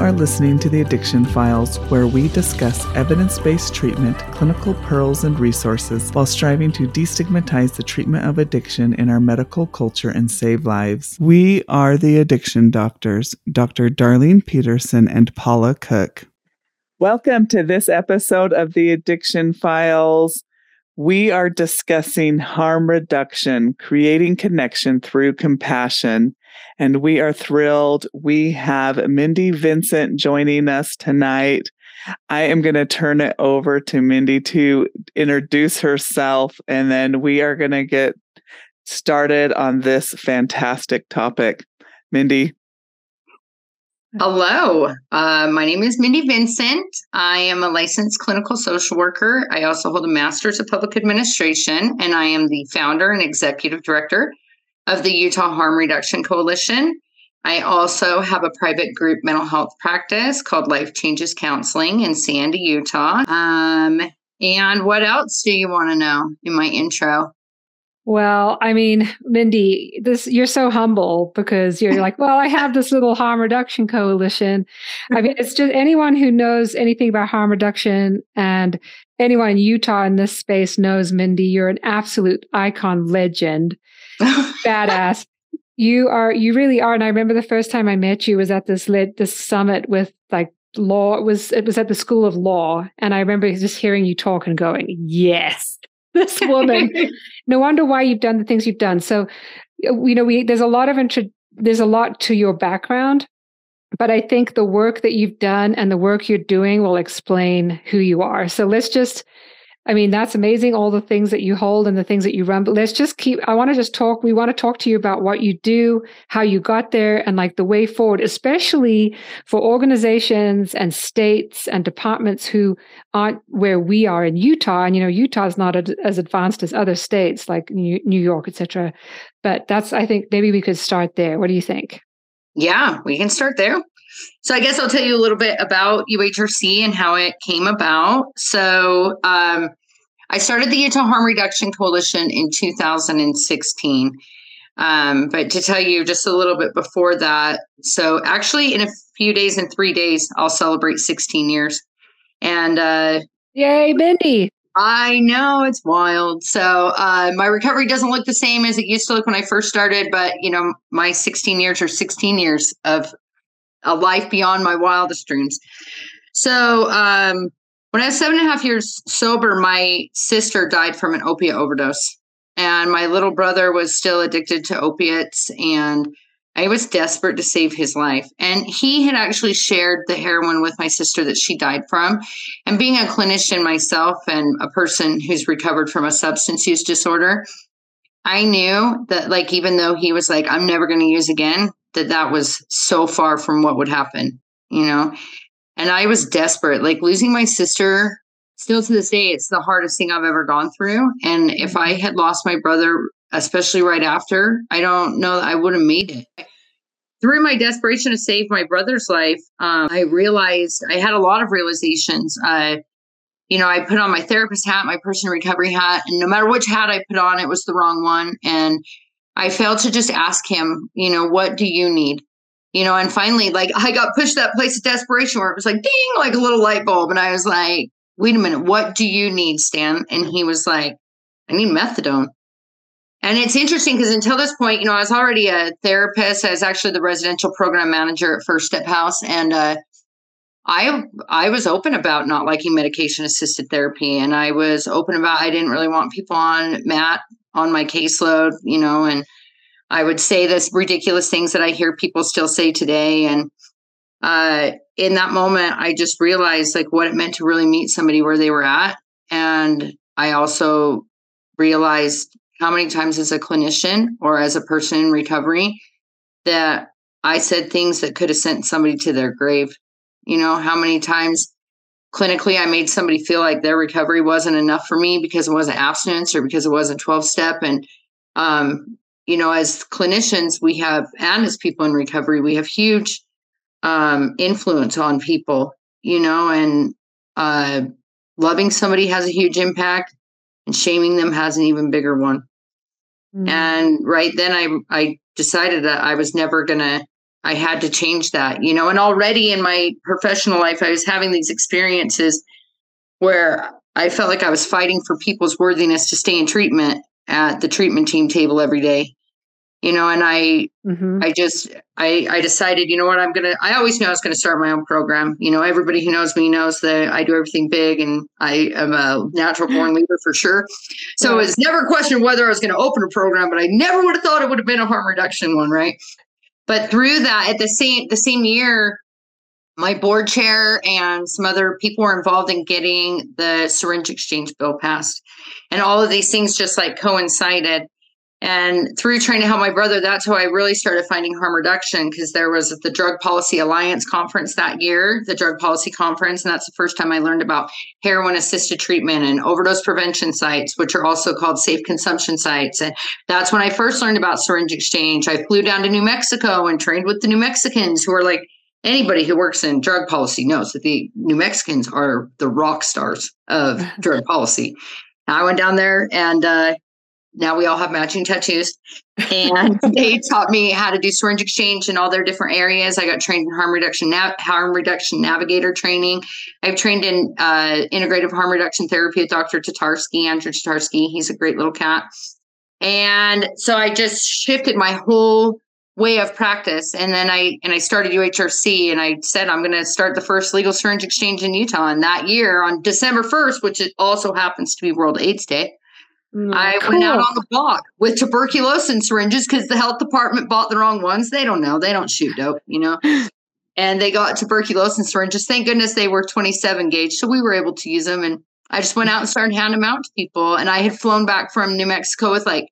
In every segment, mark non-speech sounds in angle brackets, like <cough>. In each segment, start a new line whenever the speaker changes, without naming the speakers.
are listening to the Addiction Files, where we discuss evidence based treatment, clinical pearls, and resources while striving to destigmatize the treatment of addiction in our medical culture and save lives. We are the addiction doctors, Dr. Darlene Petersen and Paula Cook. Welcome to this episode of the Addiction Files. We are discussing harm reduction, creating connection through compassion. And we are thrilled. We have Mindy Vincent joining us tonight. I am going to turn it over to Mindy to introduce herself, and then we are going to get started on this fantastic topic. Mindy,
Hello, uh, my name is Mindy Vincent. I am a licensed clinical social worker. I also hold a master's of public administration, and I am the founder and executive director of the Utah Harm Reduction Coalition. I also have a private group mental health practice called Life Changes Counseling in Sandy, Utah. Um, and what else do you want to know in my intro?
Well, I mean, Mindy, this you're so humble because you're like, well, I have this little harm reduction coalition. I mean, it's just anyone who knows anything about harm reduction and anyone in Utah in this space knows Mindy, you're an absolute icon legend. <laughs> Badass. You are you really are. And I remember the first time I met you was at this lit this summit with like law. It was it was at the School of Law. And I remember just hearing you talk and going, Yes, <laughs> this woman. no wonder why you've done the things you've done. So, uh, you know, we there's a lot of intro, there's a lot to your background, but I think the work that you've done and the work you're doing will explain who you are. So let's just I mean, that's amazing, all the things that you hold and the things that you run. But let's just keep, I want to just talk, we want to talk to you about what you do, how you got there, and like the way forward, especially for organizations and states and departments who aren't where we are in Utah. And, you know, Utah is not as advanced as other states like New York, et cetera. But that's, I think maybe we could start there. What do you think?
Yeah, we can start there. So I guess I'll tell you a little bit about UHRC and how it came about. So um, I started the Utah Harm Reduction Coalition in 2016. Um, but to tell you just a little bit before that, so actually in a few days, in three days, I'll celebrate 16 years. And uh,
yay, Mindy!
I know it's wild. So uh, my recovery doesn't look the same as it used to look when I first started, but you know, my 16 years are 16 years of a life beyond my wildest dreams. So, um, when I was seven and a half years sober, my sister died from an opiate overdose. And my little brother was still addicted to opiates. And I was desperate to save his life. And he had actually shared the heroin with my sister that she died from. And being a clinician myself and a person who's recovered from a substance use disorder, I knew that, like, even though he was like, I'm never going to use again, that that was so far from what would happen, you know? And I was desperate, like losing my sister. Still to this day, it's the hardest thing I've ever gone through. And if I had lost my brother, especially right after, I don't know that I would have made it. Through my desperation to save my brother's life, um, I realized I had a lot of realizations. Uh, you know, I put on my therapist hat, my person recovery hat, and no matter which hat I put on, it was the wrong one. And I failed to just ask him, you know, what do you need? You know, and finally, like I got pushed that place of desperation where it was like ding, like a little light bulb. And I was like, wait a minute, what do you need, Stan? And he was like, I need methadone. And it's interesting because until this point, you know, I was already a therapist. I was actually the residential program manager at First Step House. And uh, I I was open about not liking medication assisted therapy. And I was open about I didn't really want people on MAT on my caseload, you know, and I would say this ridiculous things that I hear people still say today. And uh, in that moment, I just realized like what it meant to really meet somebody where they were at. And I also realized how many times as a clinician or as a person in recovery that I said things that could have sent somebody to their grave. You know, how many times clinically i made somebody feel like their recovery wasn't enough for me because it wasn't abstinence or because it wasn't 12 step and um, you know as clinicians we have and as people in recovery we have huge um, influence on people you know and uh, loving somebody has a huge impact and shaming them has an even bigger one mm. and right then i i decided that i was never going to I had to change that, you know, and already in my professional life, I was having these experiences where I felt like I was fighting for people's worthiness to stay in treatment at the treatment team table every day you know and i mm-hmm. i just i i decided you know what i'm gonna i always knew i was gonna start my own program you know everybody who knows me knows that i do everything big and i am a natural <laughs> born leader for sure so yeah. it's never a question whether i was to open a program but i never would have thought it would have been a harm reduction one right but through that at the same the same year my board chair and some other people were involved in getting the syringe exchange bill passed. And all of these things just like coincided and through trying to help my brother, that's how I really started finding harm reduction because there was the Drug Policy Alliance conference that year, the Drug Policy Conference. And that's the first time I learned about heroin assisted treatment and overdose prevention sites, which are also called safe consumption sites. And that's when I first learned about syringe exchange. I flew down to New Mexico and trained with the New Mexicans who are like, anybody who works in drug policy knows that the New Mexicans are the rock stars of <laughs> drug policy. I went down there and uh, now we all have matching tattoos. And <laughs> they taught me how to do syringe exchange in all their different areas. I got trained in harm reduction, harm reduction navigator training. I've trained in uh, integrative harm reduction therapy with Dr. Tatarsky, Andrew Tatarsky. He's a great little cat. And so I just shifted my whole way of practice. And then I and I started UHRC and I said I'm going to start the first legal syringe exchange in Utah. And that year on December 1st, which it also happens to be World AIDS Day, Mm, I cool. went out on the block with tuberculosis syringes because the health department bought the wrong ones. They don't know. They don't shoot dope, you know. <laughs> and they got tuberculosis syringes. Thank goodness they were 27 gauge, so we were able to use them. And I just went out and started handing them out to people. And I had flown back from New Mexico with like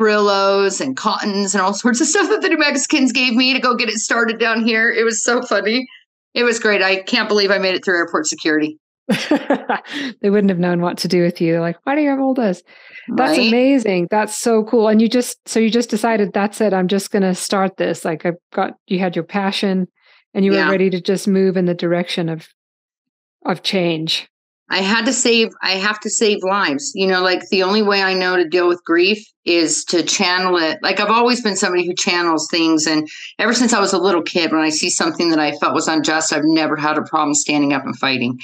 Brillos and cottons and all sorts of <laughs> stuff that the New Mexicans gave me to go get it started down here. It was so funny. It was great. I can't believe I made it through airport security. <laughs>
they wouldn't have known what to do with you. They're like, why do you have all this? That's right? amazing. That's so cool. And you just, so you just decided that's it. I'm just going to start this. Like I've got, you had your passion and you yeah. were ready to just move in the direction of, of change.
I had to save, I have to save lives. You know, like the only way I know to deal with grief is to channel it. Like I've always been somebody who channels things. And ever since I was a little kid, when I see something that I felt was unjust, I've never had a problem standing up and fighting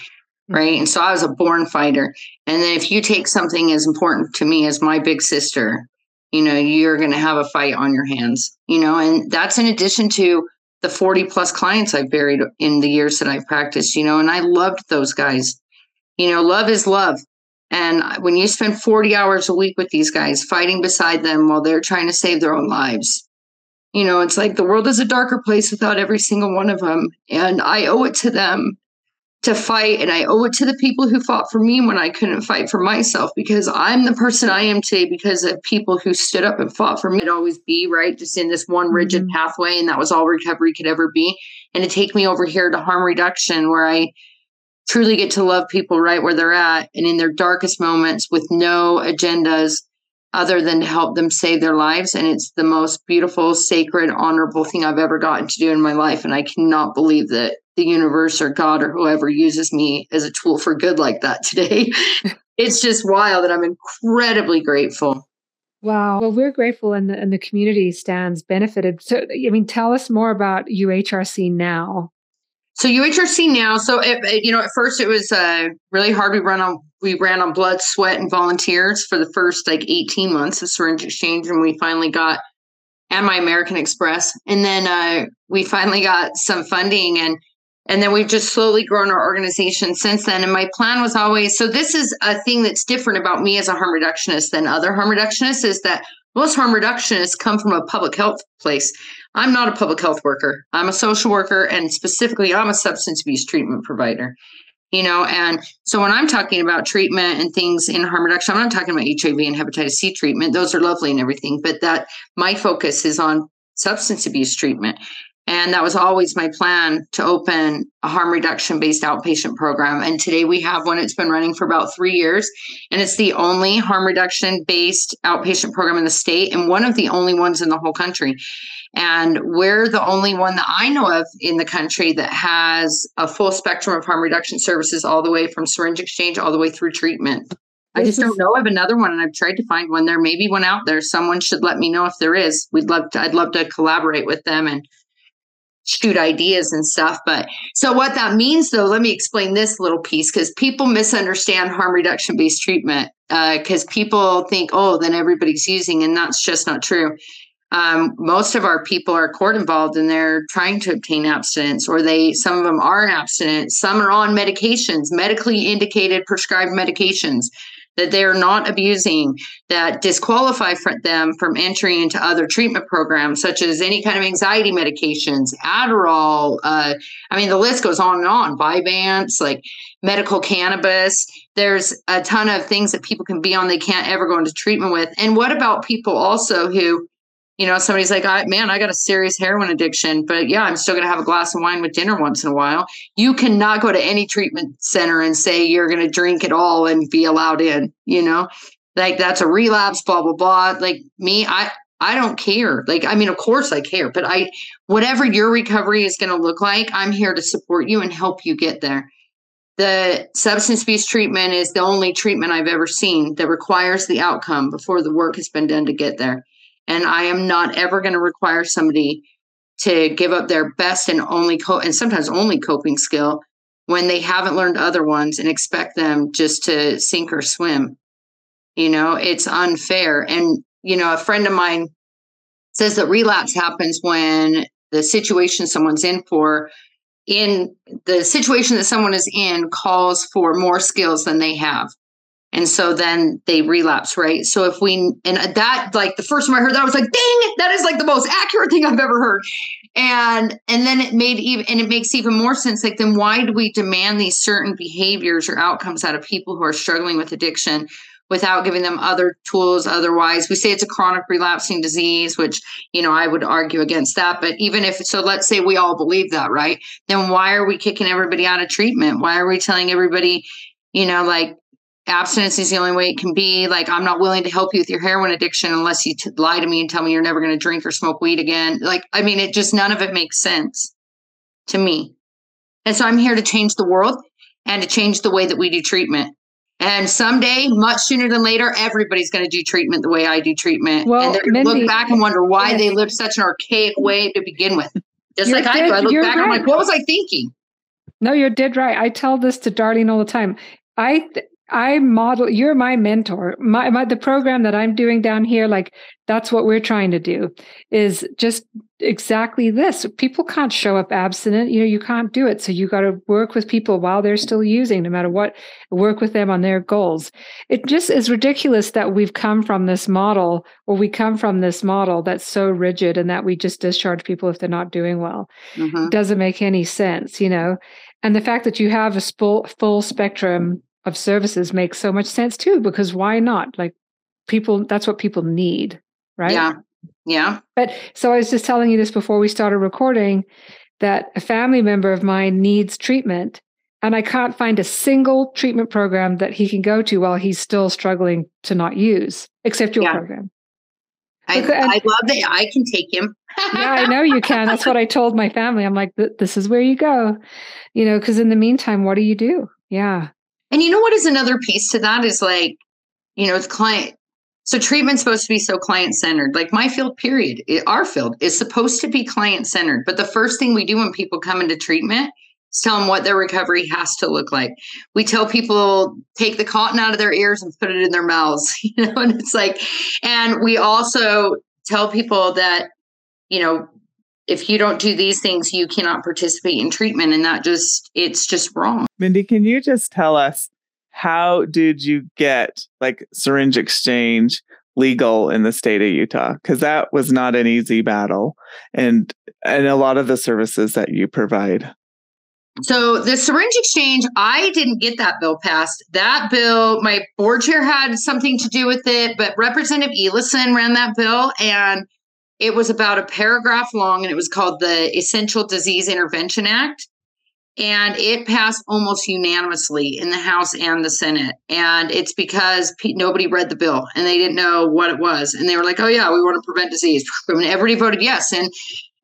right? And so I was a born fighter. And then if you take something as important to me as my big sister, you know, you're going to have a fight on your hands, you know, and that's in addition to the 40 plus clients I've buried in the years that I've practiced, you know, and I loved those guys. You know, love is love. And when you spend 40 hours a week with these guys fighting beside them while they're trying to save their own lives, you know, it's like the world is a darker place without every single one of them. And I owe it to them to fight and I owe it to the people who fought for me when I couldn't fight for myself because I'm the person I am today because of people who stood up and fought for me. It'd always be right, just in this one rigid mm-hmm. pathway, and that was all recovery could ever be. And to take me over here to harm reduction where I truly get to love people right where they're at and in their darkest moments with no agendas other than to help them save their lives. And it's the most beautiful, sacred, honorable thing I've ever gotten to do in my life. And I cannot believe that the universe or God or whoever uses me as a tool for good like that today. <laughs> it's just wild and I'm incredibly grateful.
Wow. Well, we're grateful and the, and the community stands benefited. So, I mean, tell us more about UHRC now.
So UHRC now, so it, you know, at first it was uh, really hard. We run on we ran on blood, sweat, and volunteers for the first like 18 months of syringe exchange, and we finally got and my American Express, and then uh, we finally got some funding and and then we've just slowly grown our organization since then. And my plan was always so this is a thing that's different about me as a harm reductionist than other harm reductionists is that most harm reductionists come from a public health place. I'm not a public health worker. I'm a social worker, and specifically, I'm a substance abuse treatment provider. You know, and so when I'm talking about treatment and things in harm reduction, I'm not talking about HIV and hepatitis C treatment. Those are lovely and everything, but that my focus is on substance abuse treatment. And that was always my plan to open a harm reduction based outpatient program. And today we have one. It's been running for about three years. And it's the only harm reduction based outpatient program in the state and one of the only ones in the whole country. And we're the only one that I know of in the country that has a full spectrum of harm reduction services, all the way from syringe exchange all the way through treatment. I just don't know of another one, and I've tried to find one. There may be one out there. Someone should let me know if there is. We'd love to. I'd love to collaborate with them and shoot ideas and stuff. But so what that means though, let me explain this little piece because people misunderstand harm reduction based treatment because uh, people think, oh, then everybody's using, and that's just not true. Um, most of our people are court involved and they're trying to obtain abstinence, or they some of them are an abstinent. Some are on medications, medically indicated prescribed medications that they're not abusing that disqualify them from entering into other treatment programs, such as any kind of anxiety medications, Adderall. Uh, I mean, the list goes on and on. Vyvanse, like medical cannabis. There's a ton of things that people can be on they can't ever go into treatment with. And what about people also who you know, somebody's like, I, man, I got a serious heroin addiction, but yeah, I'm still going to have a glass of wine with dinner once in a while. You cannot go to any treatment center and say you're going to drink it all and be allowed in, you know, like that's a relapse, blah, blah, blah. Like me, I, I don't care. Like, I mean, of course I care, but I, whatever your recovery is going to look like, I'm here to support you and help you get there. The substance abuse treatment is the only treatment I've ever seen that requires the outcome before the work has been done to get there. And I am not ever going to require somebody to give up their best and only co- and sometimes only coping skill when they haven't learned other ones and expect them just to sink or swim. You know, it's unfair. And, you know, a friend of mine says that relapse happens when the situation someone's in for in the situation that someone is in calls for more skills than they have and so then they relapse right? So if we and that like the first time i heard that i was like dang that is like the most accurate thing i've ever heard. And and then it made even and it makes even more sense like then why do we demand these certain behaviors or outcomes out of people who are struggling with addiction without giving them other tools otherwise? We say it's a chronic relapsing disease which you know i would argue against that but even if so let's say we all believe that right? Then why are we kicking everybody out of treatment? Why are we telling everybody you know like abstinence is the only way it can be. Like, I'm not willing to help you with your heroin addiction unless you t- lie to me and tell me you're never going to drink or smoke weed again. Like, I mean, it just none of it makes sense to me. And so I'm here to change the world and to change the way that we do treatment. And someday, much sooner than later, everybody's going to do treatment the way I do treatment. Well, and they're going to look back and wonder why they lived such an archaic way to begin with. Just like I do. I look back right. and I'm like, what was I thinking?
No, you're dead right. I tell this to Darlene all the time. I I model, you're my mentor. My, my, the program that I'm doing down here, like that's what we're trying to do is just exactly this. People can't show up abstinent. You know, you can't do it. So you got to work with people while they're still using, no matter what, work with them on their goals. It just is ridiculous that we've come from this model or we come from this model that's so rigid and that we just discharge people if they're not doing well. Mm-hmm. Doesn't make any sense, you know? And the fact that you have a full, full spectrum of services makes so much sense too because why not like people that's what people need right
yeah yeah
but so i was just telling you this before we started recording that a family member of mine needs treatment and i can't find a single treatment program that he can go to while he's still struggling to not use except your yeah. program
I, I love that I can take him.
yeah, I know you can. That's what I <laughs> told my family. I'm like, this is where you go, you know, because in the meantime, what do you do? Yeah.
And you know what is another piece to that is like, you know, it's client. So treatment's supposed to be so client centered. Like my field, period, our field is supposed to be client centered. But the first thing we do when people come into treatment is tell them what their recovery has to look like. We tell people take the cotton out of their ears and put it in their mouths, <laughs> you know, and it's like, and we also tell people that, you know, if you don't do these things, you cannot participate in treatment. And that just, it's just wrong.
Mindy, can you just tell us how did you get like syringe exchange legal in the state of Utah? Because that was not an easy battle. And and a lot of the services that you provide.
So the syringe exchange, I didn't get that bill passed. That bill, my board chair had something to do with it, but Representative Eliason ran that bill and it was about a paragraph long and it was called the Essential Disease Intervention Act. And it passed almost unanimously in the House and the Senate. And it's because pe- nobody read the bill and they didn't know what it was. And they were like, oh, yeah, we want to prevent disease. <laughs> And everybody voted yes. And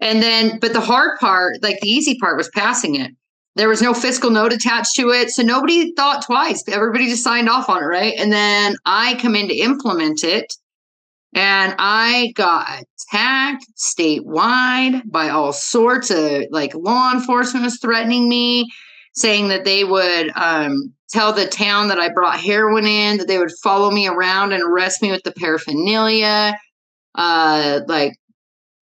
and then, but the hard part, like the easy part, was passing it. There was no fiscal note attached to it. So nobody thought twice. Everybody just signed off on it, right? And then I come in to implement it And I got attacked statewide by all sorts of like law enforcement was threatening me, saying that they would um, tell the town that I brought heroin in, that they would follow me around and arrest me with the paraphernalia. Uh, like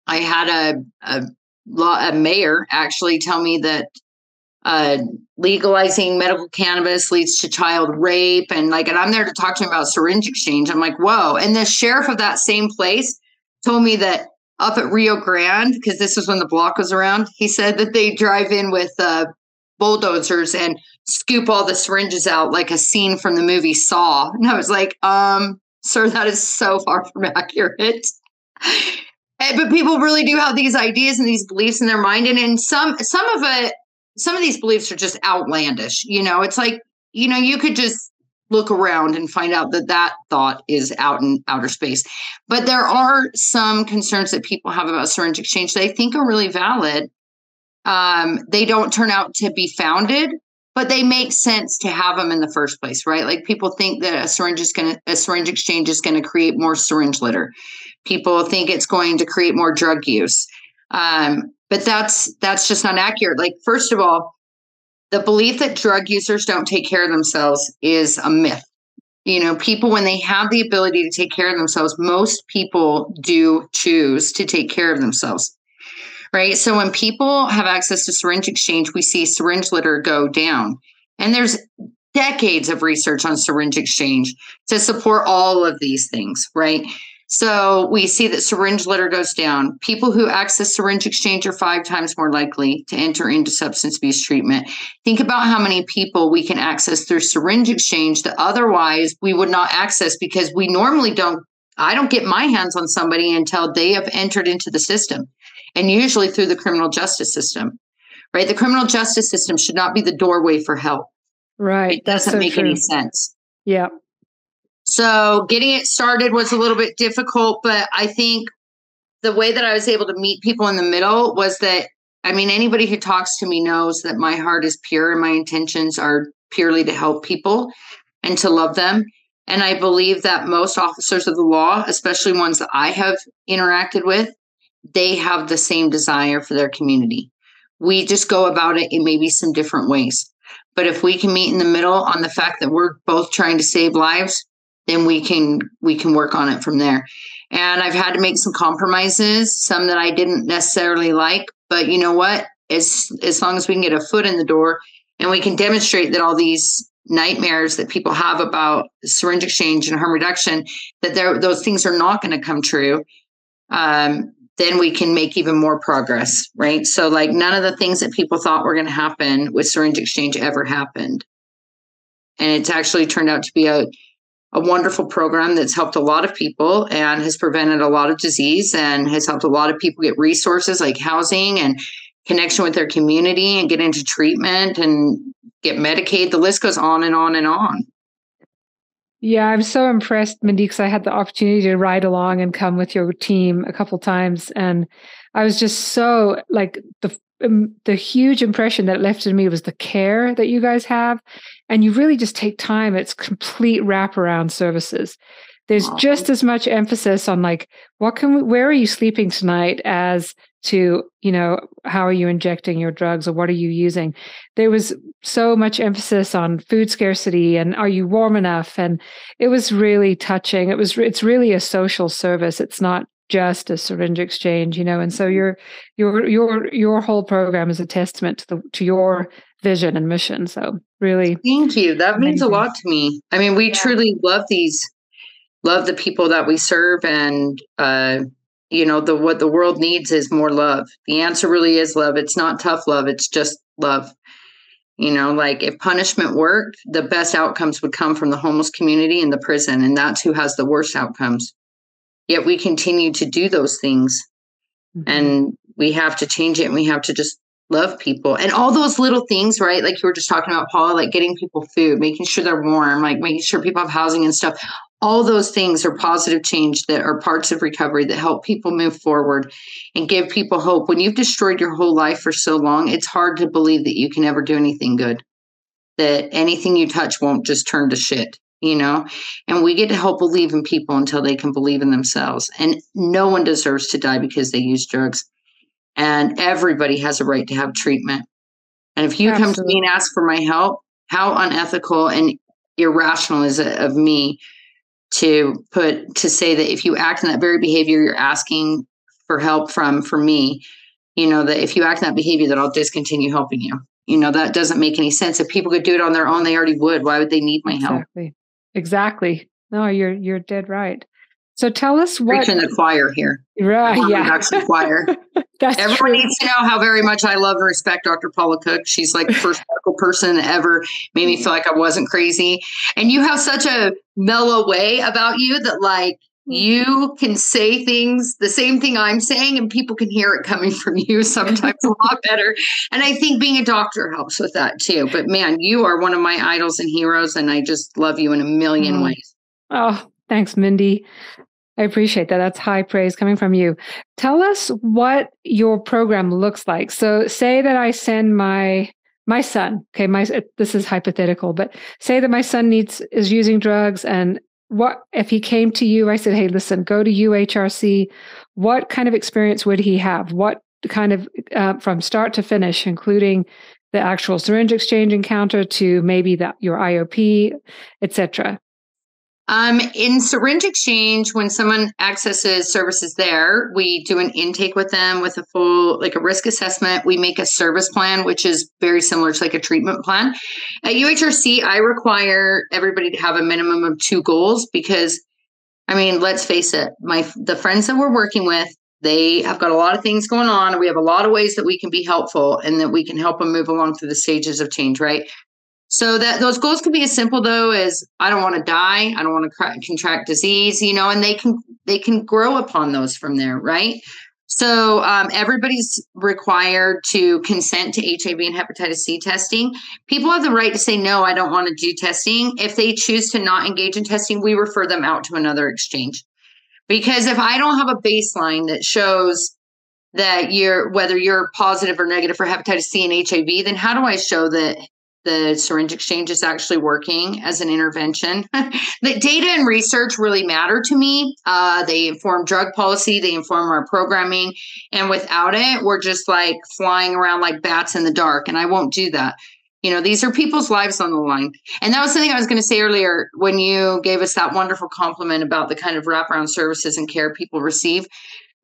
I had a, a law, a mayor actually tell me that uh, legalizing medical cannabis leads to child rape. And like and i'm there to talk to him about syringe exchange. I'm like whoa. And the sheriff of that same place told me that up at rio grande because this was when the block was around he said that they drive in with uh, bulldozers and scoop all the syringes out like a scene from the movie saw. And i was like um sir that is so far <laughs> from accurate. Eh, but people really do have these ideas and these beliefs in their mind. And in some some of it some of these beliefs are just outlandish. You know, it's like, you know, you could just look around and find out that that thought is out in outer space. But there are some concerns that people have about syringe exchange that I think are really valid. Um, they don't turn out to be founded, but they make sense to have them in the first place, right? Like people think that a syringe is going to a syringe exchange is going to create more syringe litter. People think it's going to create more drug use. Um, but that's that's just not accurate. Like first of all the belief that drug users don't take care of themselves is a myth. You know people when they have the ability to take care of themselves most people do choose to take care of themselves right? So when people have access to syringe exchange we see syringe litter go down. And there's decades of research on syringe exchange to support all of these things right so we see that syringe litter goes down. People who access syringe exchange are five times more likely to enter into substance abuse treatment. Think about how many people we can access through syringe exchange that otherwise we would not access because we normally don't. I don't get my hands on somebody until they have entered into the system, and usually through the criminal justice system. Right? The criminal justice system should not be the doorway for help.
Right.
It doesn't so make true. any sense.
Yeah.
So getting it started was a little bit difficult, but I think the way that I was able to meet people in the middle was that I mean anybody who talks to me knows that my heart is pure and my intentions are purely to help people and to love them. And I believe that most officers of the law, especially ones that I have interacted with, they have the same desire for their community. We just go about it in maybe some different ways. But if we can meet in the middle on the fact that we're both trying to save lives, then we can we can work on it from there. And i've had to make some compromises some that i didn't necessarily like but you know what? As as long as we can get a foot in the door and we can demonstrate that all these nightmares that people have about syringe exchange and harm reduction that those things are not going to come true um, then we can make even more progress right? So like none of the things that people thought were going to happen with syringe exchange ever happened. And it's actually turned out to be a a wonderful program that's helped a lot of people and has prevented a lot of disease and has helped a lot of people get resources like housing and connection with their community and get into treatment and get Medicaid. The list goes on and on and on.
Yeah, I'm so impressed, Mindy, because I had the opportunity to ride along and come with your team a couple times, and I was just so like the um, the huge impression that left in me was the care that you guys have and you really just take time it's complete wraparound services. There's just as much emphasis on like what can we, where are you sleeping tonight as to you know how are you injecting your drugs or what are you using? There was so much emphasis on food scarcity and are you warm enough? And it was really touching. It was it's really a social service. It's not just a syringe exchange you know and so mm-hmm. your your your your whole program is a testament to the to your vision and mission. So really
thank you. That amazing. means a lot to me. I mean we yeah. truly love these love the people that we serve and uh you know the what the world needs is more love. The answer really is love. It's not tough love. It's just love. You know like if punishment worked the best outcomes would come from the homeless community and the prison and that's who has the worst outcomes. Yet we continue to do those things mm-hmm. and we have to change it and we have to just love people and all those little things right like you were just talking about paula like getting people food making sure they're warm like making sure people have housing and stuff all those things are positive change that are parts of recovery that help people move forward and give people hope when you've destroyed your whole life for so long it's hard to believe that you can ever do anything good that anything you touch won't just turn to shit you know, and we get to help believe in people until they can believe in themselves. And no one deserves to die because they use drugs. And everybody has a right to have treatment. And if you Absolutely. come to me and ask for my help, how unethical and irrational is it of me to put to say that if you act in that very behavior you're asking for help from for me you know that if you act in that behavior that i'll discontinue helping you. You know that doesn't make any sense. If people could do it on their own they already would. Why would they need my help?
Exactly. Exactly. No you're you're dead right so tell us what
preaching the choir here.
Right. Yeah.
choir. <laughs> That's Everyone true. needs to know how very much I love and respect Dr. Paula Cook. She's like the first medical person that ever made me feel like I wasn't crazy. And you have such a mellow way about you that like you can say things the same thing I'm saying, and people can hear it coming <laughs> from you sometimes a lot <laughs> better. And I think being a doctor helps with that too. But man, you are one of my idols and heroes, and I just love you in a million mm. ways.
Oh, thanks, Mindy. I appreciate that. That's high praise coming from you. Tell us what your program looks like. So, say that I send my my son. Okay, my this is hypothetical, but say that my son needs is using drugs, and what if he came to you? I said, "Hey, listen, go to UHRC. What kind of experience would he have? What kind of uh, from start to finish, including the actual syringe exchange encounter to maybe that your IOP, etc."
Um, in Syringe Exchange, when someone accesses services there, we do an intake with them with a full, like a risk assessment. We make a service plan, which is very similar to like a treatment plan. At UHRC, I require everybody to have a minimum of two goals because, I mean, let's face it, my the friends that we're working with, they have got a lot of things going on, and we have a lot of ways that we can be helpful and that we can help them move along through the stages of change. Right? So that those goals can be as simple though as I don't want to die, I don't want to contract disease, you know, and they can they can grow upon those from there, right? So um, everybody's required to consent to HIV and hepatitis C testing. People have the right to say no, I don't want to do testing. If they choose to not engage in testing, we refer them out to another exchange. Because if I don't have a baseline that shows that you're whether you're positive or negative for hepatitis C and HIV, then how do I show that the syringe exchange is actually working as an intervention. <laughs> the data and research really matter to me. Uh, they inform drug policy, they inform our programming. And without it, we're just like flying around like bats in the dark. And I won't do that. You know, these are people's lives on the line. And that was something I was going to say earlier when you gave us that wonderful compliment about the kind of wraparound services and care people receive.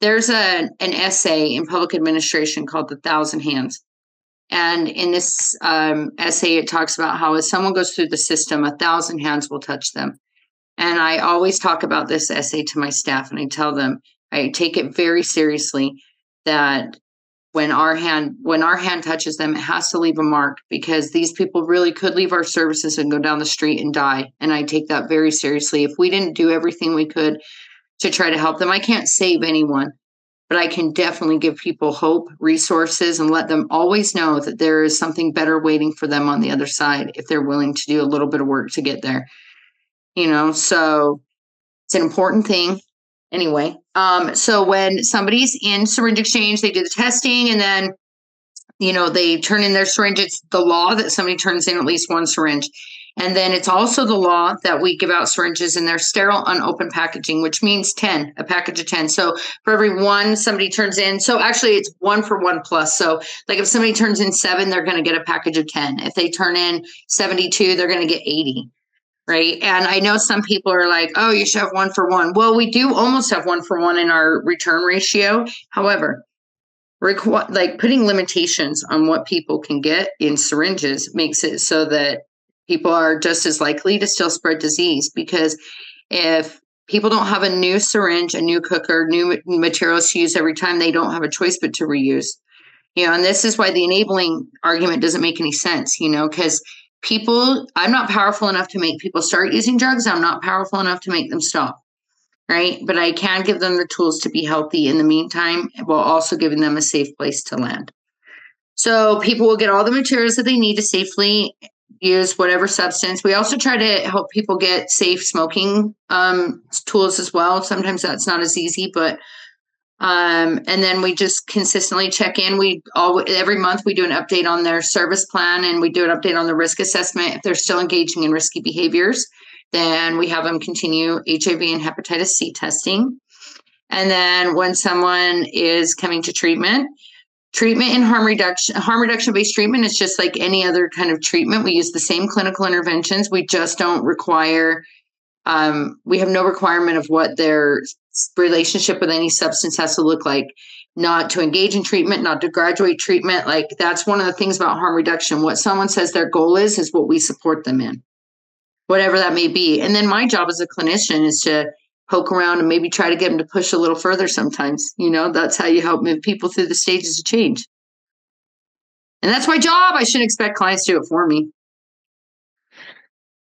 There's a, an essay in public administration called The Thousand Hands and in this um, essay, it talks about how as someone goes through the system, a thousand hands will touch them. And I always talk about this essay to my staff, and I tell them I take it very seriously that when our hand when our hand touches them, it has to leave a mark because these people really could leave our services and go down the street and die. And I take that very seriously. If we didn't do everything we could to try to help them, I can't save anyone but I can definitely give people hope, resources, and let them always know that there is something better waiting for them on the other side if they're willing to do a little bit of work to get there. You know, so it's an important thing. Anyway, um, so when somebody's in syringe exchange, they do the testing and then you know they turn in their syringe it's the law that somebody turns in at least one syringe and then it's also the law that we give out syringes in their sterile, unopened packaging, which means 10, a package of 10. So for every one somebody turns in, so actually it's one for one plus. So like if somebody turns in seven, they're going to get a package of 10. If they turn in 72, they're going to get 80. Right. And I know some people are like, oh, you should have one for one. Well, we do almost have one for one in our return ratio. However, requ- like putting limitations on what people can get in syringes makes it so that people are just as likely to still spread disease because if people don't have a new syringe, a new cooker, new materials to use every time, they don't have a choice but to reuse. You know, and this is why the enabling argument doesn't make any sense, you know, because people, I'm not powerful enough to make people start using drugs. I'm not powerful enough to make them stop. Right. But I can give them the tools to be healthy in the meantime while also giving them a safe place to land. So people will get all the materials that they need to safely use whatever substance. We also try to help people get safe smoking um, tools as well. Sometimes that's not as easy, but um, and then we just consistently check in. We all every month we do an update on their service plan and we do an update on the risk assessment if they're still engaging in risky behaviors. then we have them continue HIV and hepatitis C testing. And then when someone is coming to treatment, treatment and harm reduction harm reduction based treatment is just like any other kind of treatment. We use the same clinical interventions. We just don't require um, we have no requirement of what their relationship with any substance has to look like. Not to engage in treatment not to graduate treatment like that's one of the things about harm reduction. What someone says their goal is is what we support them in whatever that may be. And then my job as a clinician is to poke around and maybe try to get them to push a little further sometimes. You know, that's how you help move people through the stages of change. And that's my job. I shouldn't expect clients to do it for me.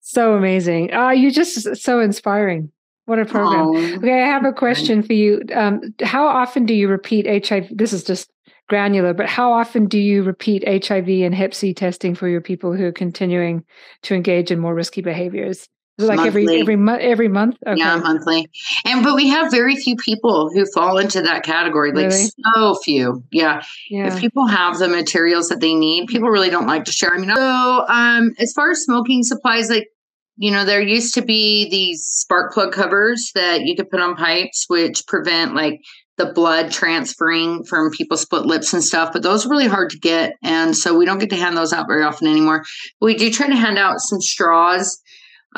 So amazing. Uh, you're just so inspiring. What a program. Oh, okay, I have a question for you. Um, how often do you repeat HIV? This is just granular, but how often do you repeat HIV and Hep C testing for your people who are continuing to engage in more risky behaviors? Like monthly. every every month every month
okay. yeah monthly and but we have very few people who fall into that category like really? so few yeah. yeah if people have the materials that they need people really don't like to share i mean so um as far as smoking supplies like you know there used to be these spark plug covers that you could put on pipes which prevent like the blood transferring from people's split lips and stuff, but those are really hard to get. And so we don't get to hand those out very often anymore. We do try to hand out some straws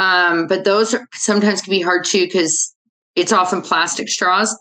um, but those are, sometimes can be hard too because it's often plastic straws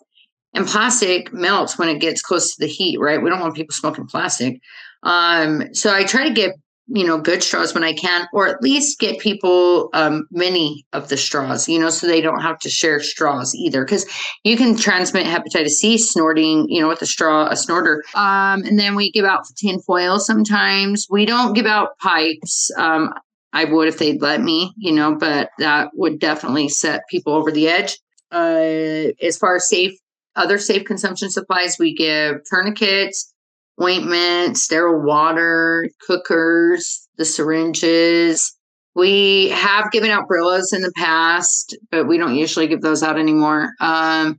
and plastic melts when it gets close to the heat, right? We don't want people smoking plastic. Um, so I try to get, you know, good straws when I can, or at least get people um, many of the straws, you know, so they don't have to share straws either. Because you can transmit hepatitis C snorting, you know, with a straw, a snorter. Um, and then we give out tin foil sometimes. We don't give out pipes. Um, I would if they'd let me, you know, but that would definitely set people over the edge. Uh, as far as safe, other safe consumption supplies, we give tourniquets, ointment, sterile water, cookers, the syringes. We have given out Brillos in the past, but we don't usually give those out anymore. Um,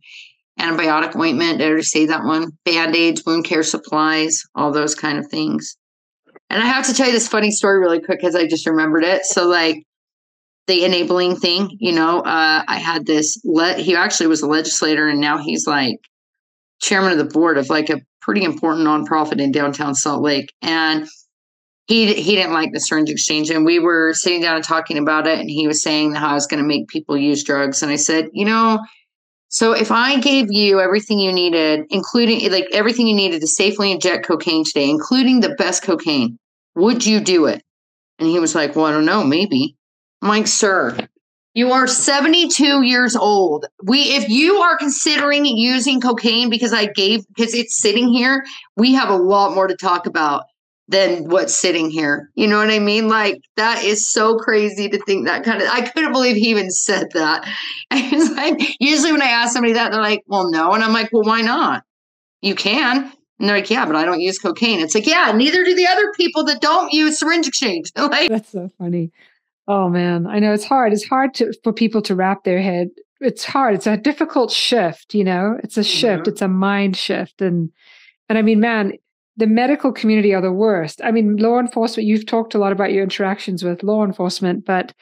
antibiotic ointment, did I already say that one? Band aids, wound care supplies, all those kind of things. And I have to tell you this funny story really quick because I just remembered it. So, like the enabling thing, you know, uh, I had this. Le- he actually was a legislator, and now he's like chairman of the board of like a pretty important nonprofit in downtown Salt Lake. And he he didn't like the syringe exchange, and we were sitting down and talking about it. And he was saying how I was going to make people use drugs, and I said, you know. So if I gave you everything you needed, including like everything you needed to safely inject cocaine today, including the best cocaine, would you do it? And he was like, Well, I don't know, maybe. I'm like, Sir, you are 72 years old. We, if you are considering using cocaine because I gave, because it's sitting here, we have a lot more to talk about than what's sitting here. You know what I mean? Like that is so crazy to think that kind of. I couldn't believe he even said that. <laughs> And like usually when I ask somebody that, they're like, "Well, no," and I'm like, "Well, why not? You can." And they're like, yeah, but I don't use cocaine. It's like, yeah, neither do the other people that don't use syringe exchange. <laughs> like,
That's so funny. Oh man, I know it's hard. It's hard to for people to wrap their head. It's hard. It's a difficult shift, you know. It's a shift. Mm-hmm. It's a mind shift, and and I mean, man, the medical community are the worst. I mean, law enforcement. You've talked a lot about your interactions with law enforcement, but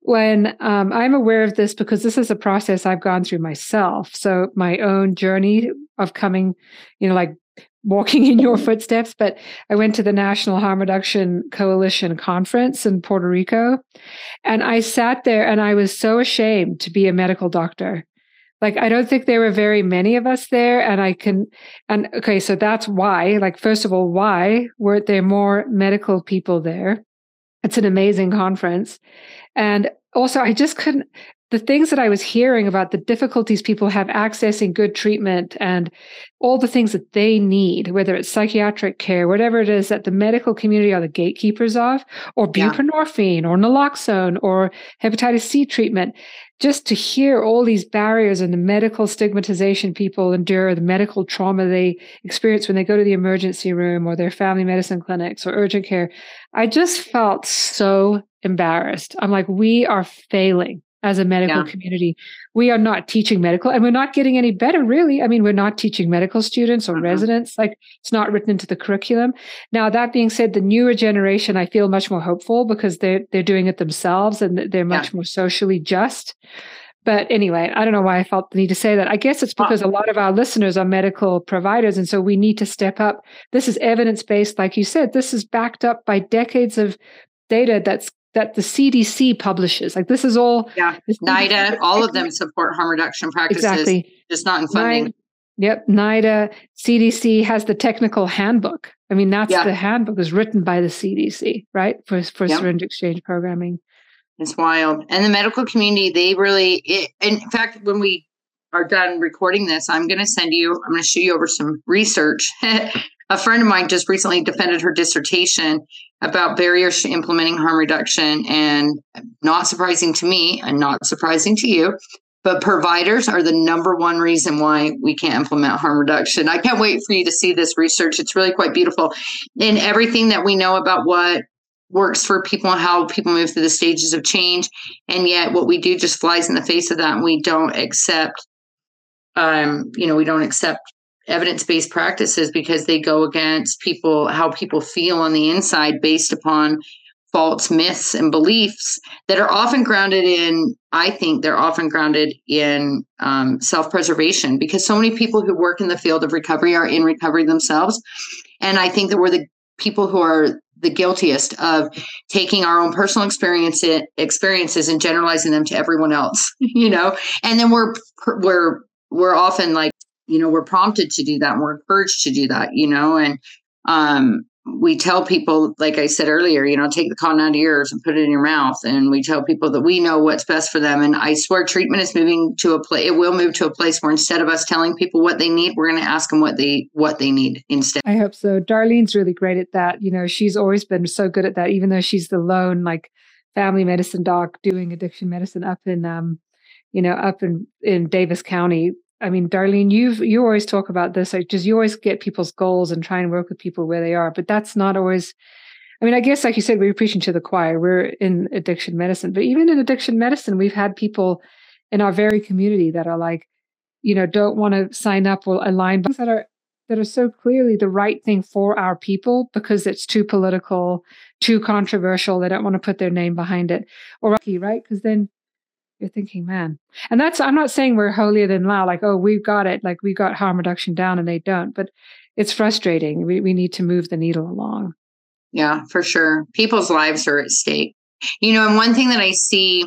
when um, I'm aware of this because this is a process I've gone through myself. So my own journey of coming, you know, like walking in your footsteps, but I went to the National Harm Reduction Coalition conference in Puerto Rico. And I sat there and I was so ashamed to be a medical doctor. Like, I don't think there were very many of us there. And I can, and okay, so that's why, like, first of all, why weren't there more medical people there? It's an amazing conference. And also, I just couldn't, the things that I was hearing about the difficulties people have accessing good treatment and all the things that they need, whether it's psychiatric care, whatever it is that the medical community are the gatekeepers of, or buprenorphine yeah. or naloxone or hepatitis C treatment, just to hear all these barriers and the medical stigmatization people endure, the medical trauma they experience when they go to the emergency room or their family medicine clinics or urgent care, I just felt so embarrassed. I'm like, we are failing as a medical yeah. community. We are not teaching medical and we're not getting any better, really. I mean, we're not teaching medical students or mm-hmm. residents. Like it's not written into the curriculum. Now, that being said, the newer generation, I feel much more hopeful because they're, they're doing it themselves and they're much yeah. more socially just. But anyway, I don't know why I felt the need to say that. I guess it's because a lot of our listeners are medical providers. And so we need to step up. This is evidence based, like you said. This is backed up by decades of data that's that the CDC publishes. Like this is all.
Yeah. NIDA, all of them support harm reduction practices. Exactly. Just not in funding.
yep. NIDA, CDC has the technical handbook. I mean, that's yeah. the handbook is written by the CDC, right? For, for yep. syringe exchange programming.
It's wild. And the medical community, they really, it, in fact, when we are done recording this, I'm going to send you, I'm going to show you over some research. <laughs> a friend of mine just recently defended her dissertation about barriers to implementing harm reduction. And not surprising to me and not surprising to you, but providers are the number one reason why we can't implement harm reduction. I can't wait for you to see this research. It's really quite beautiful. And everything that we know about what works for people and how people move through the stages of change. And yet what we do just flies in the face of that and we don't accept um, you know, we don't accept evidence-based practices because they go against people how people feel on the inside based upon false myths and beliefs that are often grounded in i think they're often grounded in um, self-preservation because so many people who work in the field of recovery are in recovery themselves. And i think that we're the people who are the guiltiest of taking our own personal experience experiences and generalizing them to everyone else <laughs> you know? And then we're we're we're often like you know we're prompted to do that and we're encouraged to do that you know and um we tell people like i said earlier you know take the cotton out of your ears and put it in your mouth and we tell people that we know what's best for them and i swear treatment is moving to a place it will move to a place where instead of us telling people what they need we're going to ask them what they what they need instead.
I hope so. Darlene's really great at that you know she's always been so good at that even though she's the lone like family medicine doc doing addiction medicine up in um you know up in in davis county I mean, Darlene, you've you always talk about this, like just you always get people's goals and try and work with people where they are, but that's not always. I mean, I guess like you said, we are preaching to the choir. We're in addiction medicine, but even in addiction medicine, we've had people in our very community that are like, you know, don't want to sign up or align that are that are so clearly the right thing for our people because it's too political, too controversial. They don't want to put their name behind it, or right? Because then you're thinking, man. And that's, I'm not saying we're holier than thou, like, oh, we've got it, like we've got harm reduction down and they don't, but it's frustrating. We, we need to move the needle along.
Yeah, for sure. People's lives are at stake. You know, and one thing that I see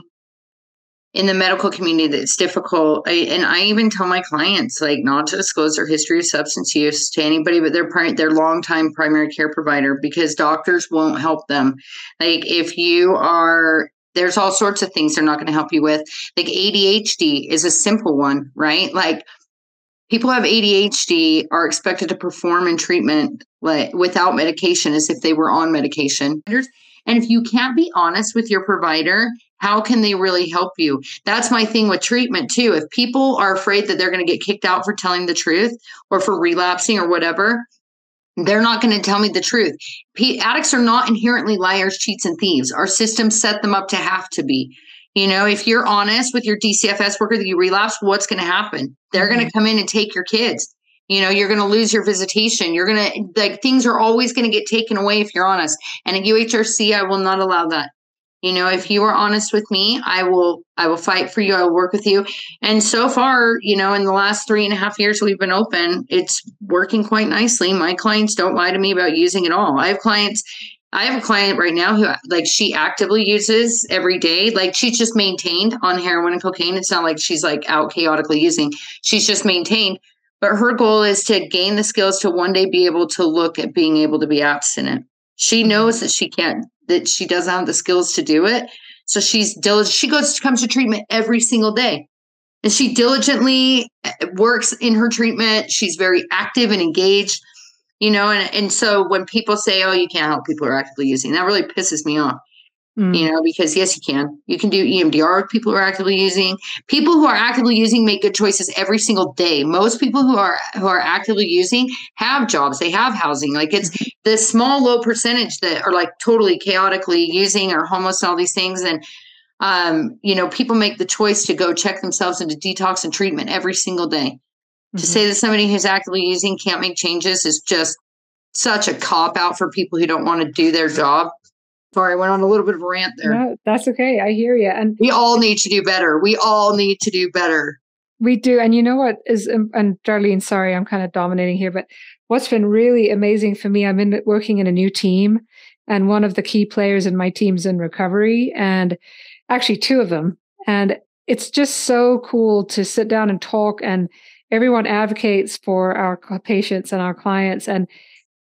in the medical community that's difficult, I, and I even tell my clients, like, not to disclose their history of substance use to anybody but their their longtime primary care provider because doctors won't help them. Like, if you are there's all sorts of things they're not going to help you with. Like ADHD is a simple one, right? Like people have ADHD are expected to perform in treatment like without medication as if they were on medication. And if you can't be honest with your provider, how can they really help you? That's my thing with treatment too. If people are afraid that they're going to get kicked out for telling the truth or for relapsing or whatever, they're not going to tell me the truth. P- addicts are not inherently liars, cheats, and thieves. Our system set them up to have to be. You know, if you're honest with your DCFS worker that you relapse, what's going to happen? They're mm-hmm. going to come in and take your kids. You know, you're going to lose your visitation. You're going to, like, things are always going to get taken away if you're honest. And at UHRC, I will not allow that you know if you are honest with me i will i will fight for you. I will work with you. And so far you know in the last three and a half years we've been open it's working quite nicely. My clients don't lie to me about using it all. I have clients i have a client right now who like she actively uses every day. Like she's just maintained on heroin and cocaine. It's not like she's like out chaotically using. She's just maintained. But her goal is to gain the skills to one day be able to look at being able to be abstinent she knows that she can't that she doesn't have the skills to do it. So she's diligent. She goes comes to treatment every single day. And she diligently eh, works in her treatment. She's very active and engaged, you know, and, and so when people say, oh, you can't help people who are actively using, that really pisses me off Mm. You know, because yes, you can. You can do EMDR with people who are actively using. People who are actively using make good choices every single day. Most people who are who are actively using have jobs. They have housing. Like it's mm-hmm. the small low percentage that are like totally chaotically using or homeless and all these things. And um, you know, people make the choice to go check themselves into detox and treatment every single day. Mm-hmm. To say that somebody who's actively using can't make changes is just such a cop out for people who don't want to do their job. Sorry, I went on a little bit of a rant there.
No, that's okay. I hear you. And
we all need to do better. We all need to do better.
We do. And you know what is, um, and Darlene, sorry, I'm kind of dominating here, but what's been really amazing for me, I'm in working in a new team, and one of the key players in my team's in recovery, and actually two of them. And it's just so cool to sit down and talk, and everyone advocates for our patients and our clients. And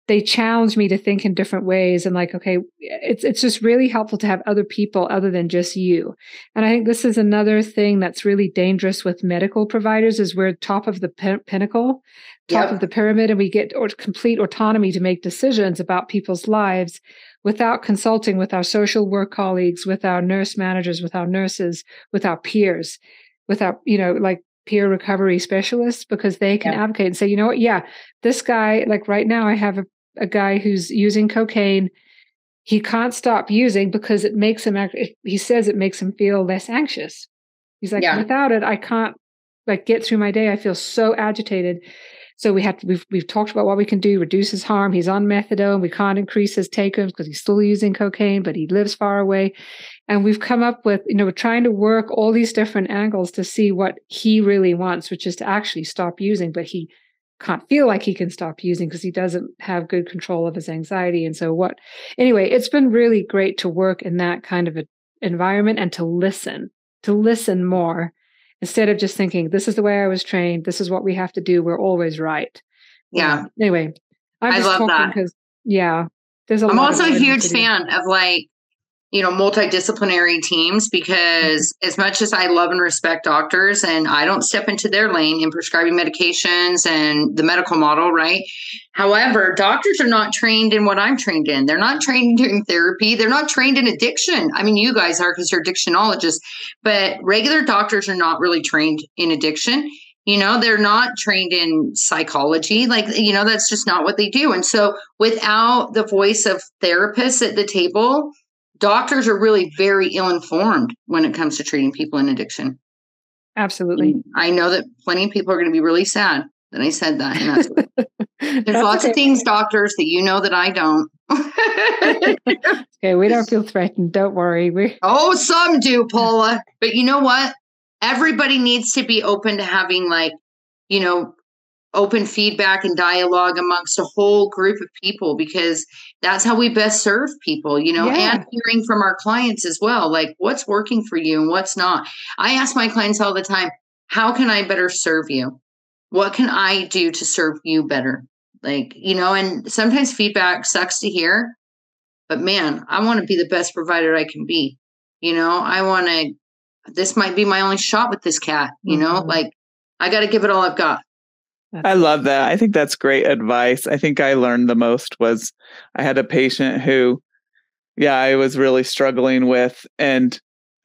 they challenge me to think in different ways and like okay it's it's just really helpful to have other people other than just you. And i think this is another thing that's really dangerous with medical providers is we're top of the pinnacle top yep. of the pyramid and we get or complete autonomy to make decisions about people's lives without consulting with our social work colleagues with our nurse managers with our nurses with our peers with our you know like peer recovery specialists because they can advocate and say, you know what, yeah, this guy, like right now, I have a a guy who's using cocaine. He can't stop using because it makes him act, he says it makes him feel less anxious. He's like, yeah. without it, I can't like get through my day. I feel so agitated. So we have to, we've we've talked about what we can do, reduce his harm. He's on methadone. We can't increase his take homes because he's still using cocaine, but he lives far away. And we've come up with, you know, we're trying to work all these different angles to see what he really wants, which is to actually stop using, but he can't feel like he can stop using because he doesn't have good control of his anxiety. And so, what, anyway, it's been really great to work in that kind of an environment and to listen, to listen more instead of just thinking, this is the way I was trained, this is what we have to do, we're always right.
Yeah.
Um, anyway, I'm
I
just
love
talking because, yeah,
there's a I'm also a huge fan of like you know multidisciplinary teams because mm-hmm. as much as i love and respect doctors and i don't step into their lane in prescribing medications and the medical model right? However doctors are not trained in what i'm trained in. They're not trained in therapy. They're not trained in addiction. I mean you guys are because you're addictionologists but regular doctors are not really trained in addiction. You know they're not trained in psychology. Like you know that's just not what they do. And so without the voice of therapists at the table doctors are really very ill informed when it comes to treating people in addiction.
Absolutely.
And I know that plenty of people are going to be really sad that I said that. And that's, <laughs> there's that's lots okay. of things, doctors, that you know that I don't. <laughs>
okay, we don't feel threatened. Don't worry. We
oh, some do, Paula. But you know what? Everybody needs to be open to having like, you know, open feedback and dialogue amongst a whole group of people because that's how we best serve people, you know, yeah. and hearing from our clients as well, like what's working for you and what's not. I ask my clients all the time, how can I better serve you? What can I do to serve you better? Like, you know, and sometimes feedback sucks to hear, but man, I want to be the best provider I can be. You know, I want to, this might be my only shot with this cat, you mm-hmm. know, like I got to give it all I've got.
I love that. I think that's great advice. I think I learned the most was I had a patient who, yeah, I was really struggling with, and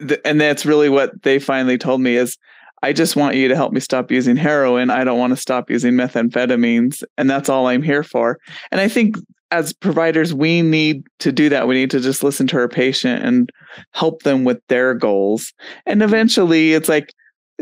th- and that's really what they finally told me is, I just want you to help me stop using heroin. I don't want to stop using methamphetamines, and that's all I'm here for. And I think as providers, we need to do that. We need to just listen to our patient and help them with their goals. And mm-hmm. eventually, it's like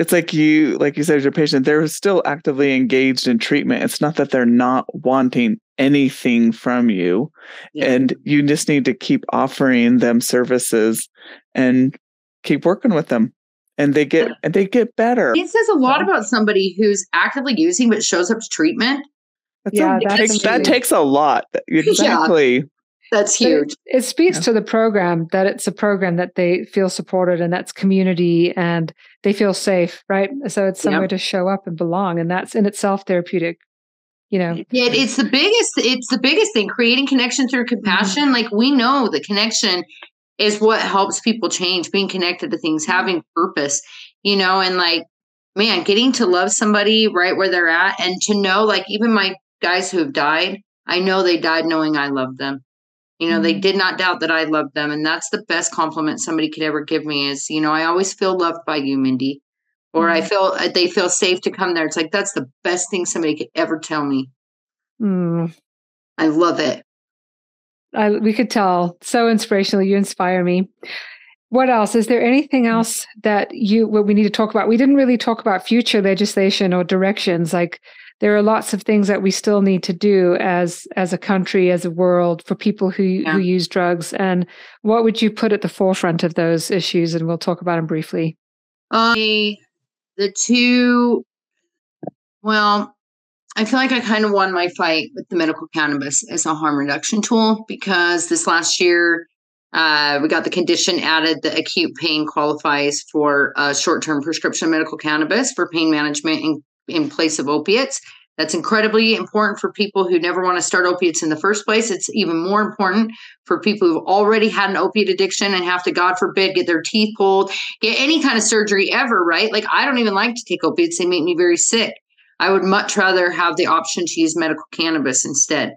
it's like you like you said your patient they're still actively engaged in treatment. It's not that they're not wanting anything from you yeah. and you just need to keep offering them services and keep working with them and they get and they get better
it says a lot about somebody who's actively using but shows up to treatment.
That's yeah, a, that, takes, that takes a lot <laughs> exactly. yeah.
That's huge.
It, it speaks yeah. to the program that it's a program that they feel supported and that's community and they feel safe, right? So it's somewhere to show up and belong. And that's in itself therapeutic. You know,
yeah, it's the biggest, it's the biggest thing, creating connection through mm-hmm. compassion. Mm-hmm. Like we know the connection is what helps people change, being connected to things, mm-hmm. having purpose, you know, and like, man, getting to love somebody right where they're at and to know, like, even my guys who have died, I know they died knowing I loved them. You know, mm-hmm. they did not doubt that I loved them. And that's the best compliment somebody could ever give me is, you know, I always feel loved by you, Mindy. Or mm-hmm. I feel uh, they feel safe to come there. It's like, that's the best thing somebody could ever tell me.
Mm.
I love it.
I, we could tell. So inspirational. You inspire me. What else? Is there anything else that you what we need to talk about? We didn't really talk about future legislation or directions. Like there are lots of things that we still need to do as as a country, as a world, for people who yeah. who use drugs. And what would you put at the forefront of those issues? And we'll talk about them briefly.
Uh, the two, well, I feel like I kind of won my fight with the medical cannabis as a harm reduction tool because this last year uh, we got the condition added that acute pain qualifies for uh, short term prescription medical cannabis for pain management in, in place of opiates. That's incredibly important for people who never want to start opiates in the first place. It's even more important for people who've already had an opiate addiction and have to, God forbid, get their teeth pulled, get any kind of surgery ever, right? Like, I don't even like to take opiates, they make me very sick. I would much rather have the option to use medical cannabis instead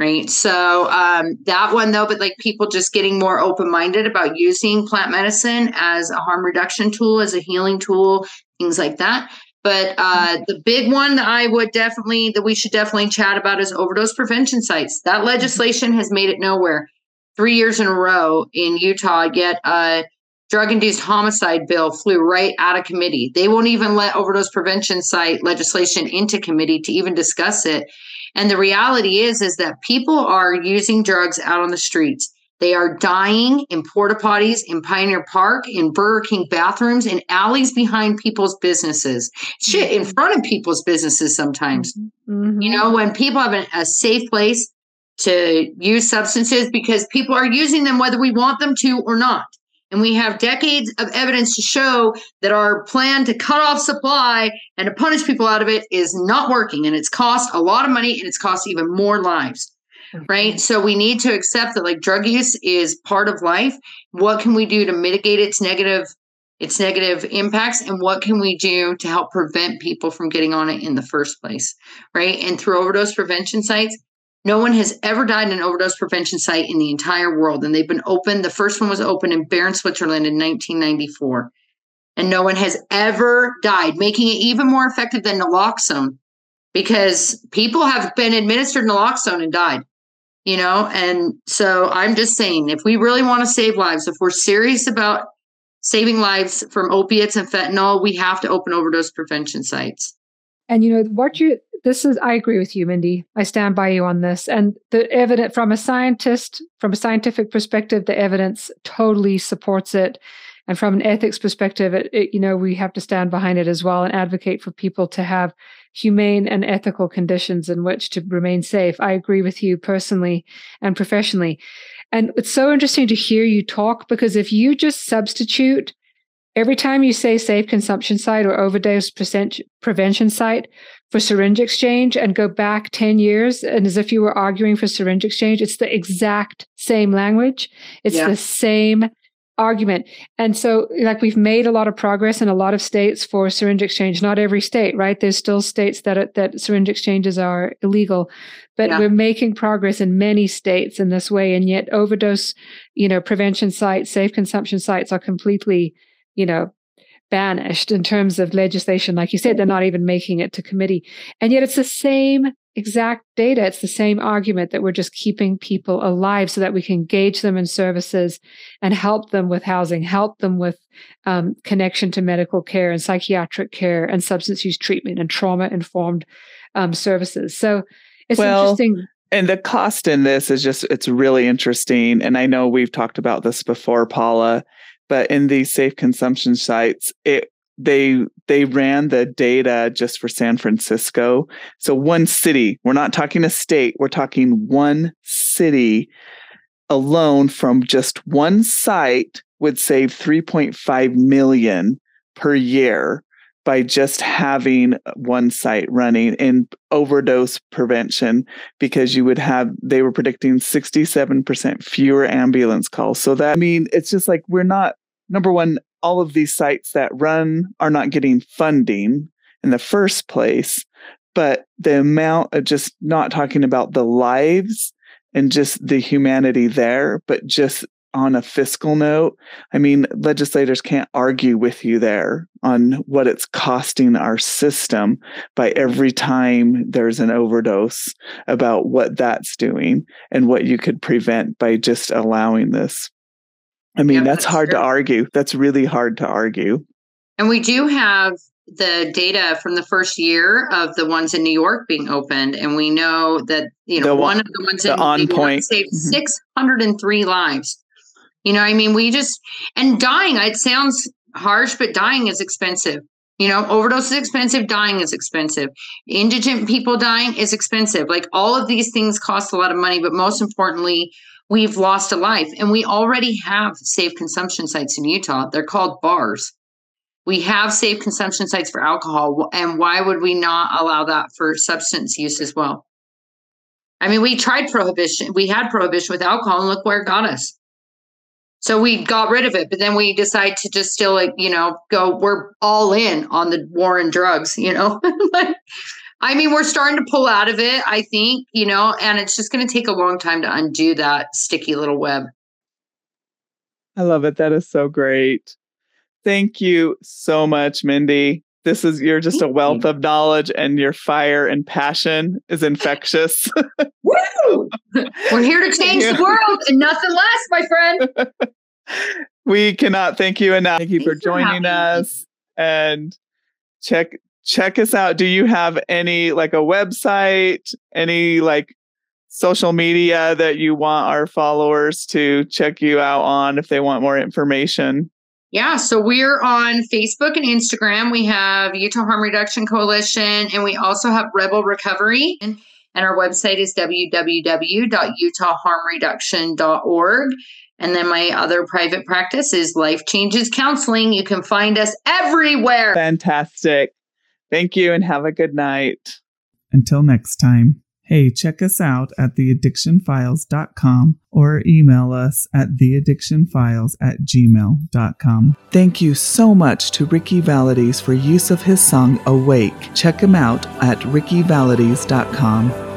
right so um, that one though but like people just getting more open-minded about using plant medicine as a harm reduction tool as a healing tool things like that but uh, the big one that i would definitely that we should definitely chat about is overdose prevention sites. That legislation has made it nowhere. Three years in a row in utah yet a drug induced homicide bill flew right out of committee. They won't even let overdose prevention site legislation into committee to even discuss it. And the reality is, is that people are using drugs out on the streets. They are dying in porta potties, in Pioneer Park, in Burger King bathrooms, in alleys behind people's businesses. Shit, in mm-hmm. front of people's businesses sometimes. Mm-hmm. You know, when people have a safe place to use substances because people are using them whether we want them to or not. And we have decades of evidence to show that our plan to cut off supply and to punish people out of it is not working. And it's cost a lot of money and it's cost even more lives. Right. So we need to accept that like drug use is part of life. What can we do to mitigate its negative its negative impacts and what can we do to help prevent people from getting on it in the first place right and through overdose prevention sites no one has ever died in an overdose prevention site in the entire world. And they've been open. The first one was open in Bern, Switzerland in 1994. And no one has ever died, making it even more effective than naloxone because people have been administered naloxone and died, you know? And so I'm just saying, if we really want to save lives, if we're serious about saving lives from opiates and fentanyl, we have to open overdose prevention sites.
And you know what you this is I agree with you, Mindy. I stand by you on this. And the evidence from a scientist, from a scientific perspective, the evidence totally supports it. And from an ethics perspective, it, it, you know, we have to stand behind it as well and advocate for people to have humane and ethical conditions in which to remain safe. I agree with you personally and professionally. And it's so interesting to hear you talk because if you just substitute every time you say safe consumption site or overdose prevention site for syringe exchange and go back 10 years and as if you were arguing for syringe exchange it's the exact same language it's yeah. the same argument and so like we've made a lot of progress in a lot of states for syringe exchange not every state right there's still states that are, that syringe exchanges are illegal but yeah. we're making progress in many states in this way and yet overdose you know prevention sites safe consumption sites are completely you know banished in terms of legislation. Like you said, they're not even making it to committee. And yet it's the same exact data. It's the same argument that we're just keeping people alive so that we can engage them in services and help them with housing, help them with um, connection to medical care and psychiatric care and substance use treatment and trauma informed um, services. So it's well, interesting.
And the cost in this is just, it's really interesting. And I know we've talked about this before, Paula but in these safe consumption sites, it they they ran the data just for San Francisco. So one city, we're not talking a state, we're talking one city alone from just one site would save 3.5 million per year by just having one site running in overdose prevention because you would have they were predicting 67% fewer ambulance calls so that i mean it's just like we're not number one, all of these sites that run are not getting funding in the first place, but the amount of just not talking about the lives and just the humanity there, but just on a fiscal note, I mean, legislators can't argue with you there on what it's costing our system by every time there's an overdose about what that's doing and what you could prevent by just allowing this. I mean, that's, that's, hard true. to argue. That's really hard to argue.
And we do have the data from the first year of the ones in New York being opened, and we know that you know the, one of the ones the in on New point. York saved mm-hmm. 603 lives. You know, I mean, we just and dying. It sounds harsh, but dying is expensive. You know, overdose is expensive, dying is expensive. Indigent people dying is expensive. Like all of these things cost a lot of money, but most importantly, we've lost a life. And we already have safe consumption sites in Utah. They're called bars. We have safe consumption sites for alcohol. And why would we not allow that for substance use as well? I mean, we tried prohibition. We had prohibition with alcohol, and look where it got us. So we got rid of it, but then we decide to just still like, you know, go, we're all in on the war on drugs, you know? <laughs> I mean, we're starting to pull out of it, I think, you know, and it's just going to take a long time to undo that sticky little web.
I love it. That is so great. Thank you so much, Mindy. This is you're just a wealth of knowledge and your fire and passion is infectious. <laughs>
Woo! We're here to change the <laughs> world and nothing less, my friend.
we cannot thank you enough. Thank you Thanks for joining for us me. and check check us out. Do you have any like a website, any like social media that you want our followers to check you out on if they want more information?
Yeah, so we're on Facebook and Instagram. We have Utah Harm Reduction Coalition, and we also have Rebel Recovery. And, our website is www.utahharmreduction.org. And then my other private practice is Life Changes Counseling. You can find us everywhere.
Fantastic. Thank you and have a good night. Until next time. Hey, check us out at theaddictionfiles.com or email us at theaddictionfiles at gmail.com. Thank you so much to Ricky Valades for use of his song Awake. Check him out at rickyvalades.com.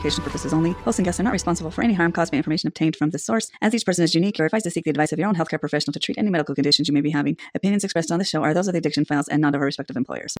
education purposes only. Hosts and guests are not responsible for any harm caused by information obtained from this source. As each person is unique, you're advised to seek the advice of your own healthcare professional to treat any medical conditions you may be having. Opinions expressed on the show are those of the Addiction Files and not of our respective employers.